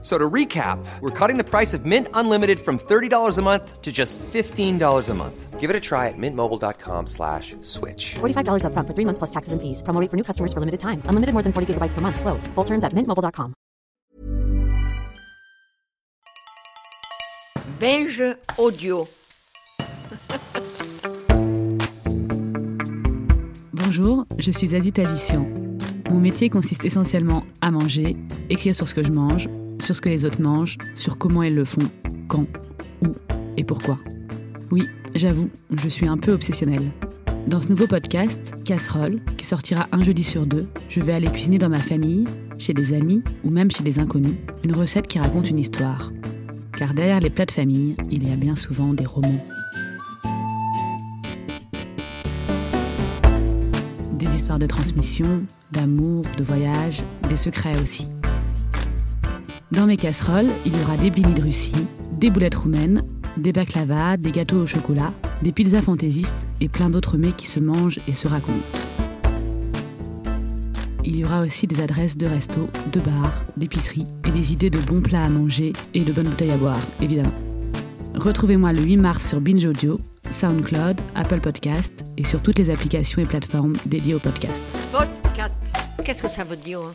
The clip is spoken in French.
So to recap, we're cutting the price of Mint Unlimited from $30 a month to just $15 a month. Give it a try at mintmobile.com slash switch. $45 upfront for three months plus taxes and fees. Promo rate for new customers for limited time. Unlimited more than 40 gigabytes per month. Slows. Full terms at mintmobile.com. Binge audio. Bonjour, je suis Asie Tavissian. Mon métier consiste essentiellement à manger, écrire sur ce que je mange, sur ce que les autres mangent, sur comment ils le font, quand, où et pourquoi. Oui, j'avoue, je suis un peu obsessionnelle. Dans ce nouveau podcast, Casserole, qui sortira un jeudi sur deux, je vais aller cuisiner dans ma famille, chez des amis ou même chez des inconnus, une recette qui raconte une histoire. Car derrière les plats de famille, il y a bien souvent des romans. Des histoires de transmission, d'amour, de voyage, des secrets aussi. Dans mes casseroles, il y aura des blinis de Russie, des boulettes roumaines, des baklavas, des gâteaux au chocolat, des pizzas fantaisistes et plein d'autres mets qui se mangent et se racontent. Il y aura aussi des adresses de restos, de bars, d'épiceries et des idées de bons plats à manger et de bonnes bouteilles à boire, évidemment. Retrouvez-moi le 8 mars sur Binge Audio, SoundCloud, Apple Podcast et sur toutes les applications et plateformes dédiées au podcast. Podcast. Qu'est-ce que ça veut dire hein?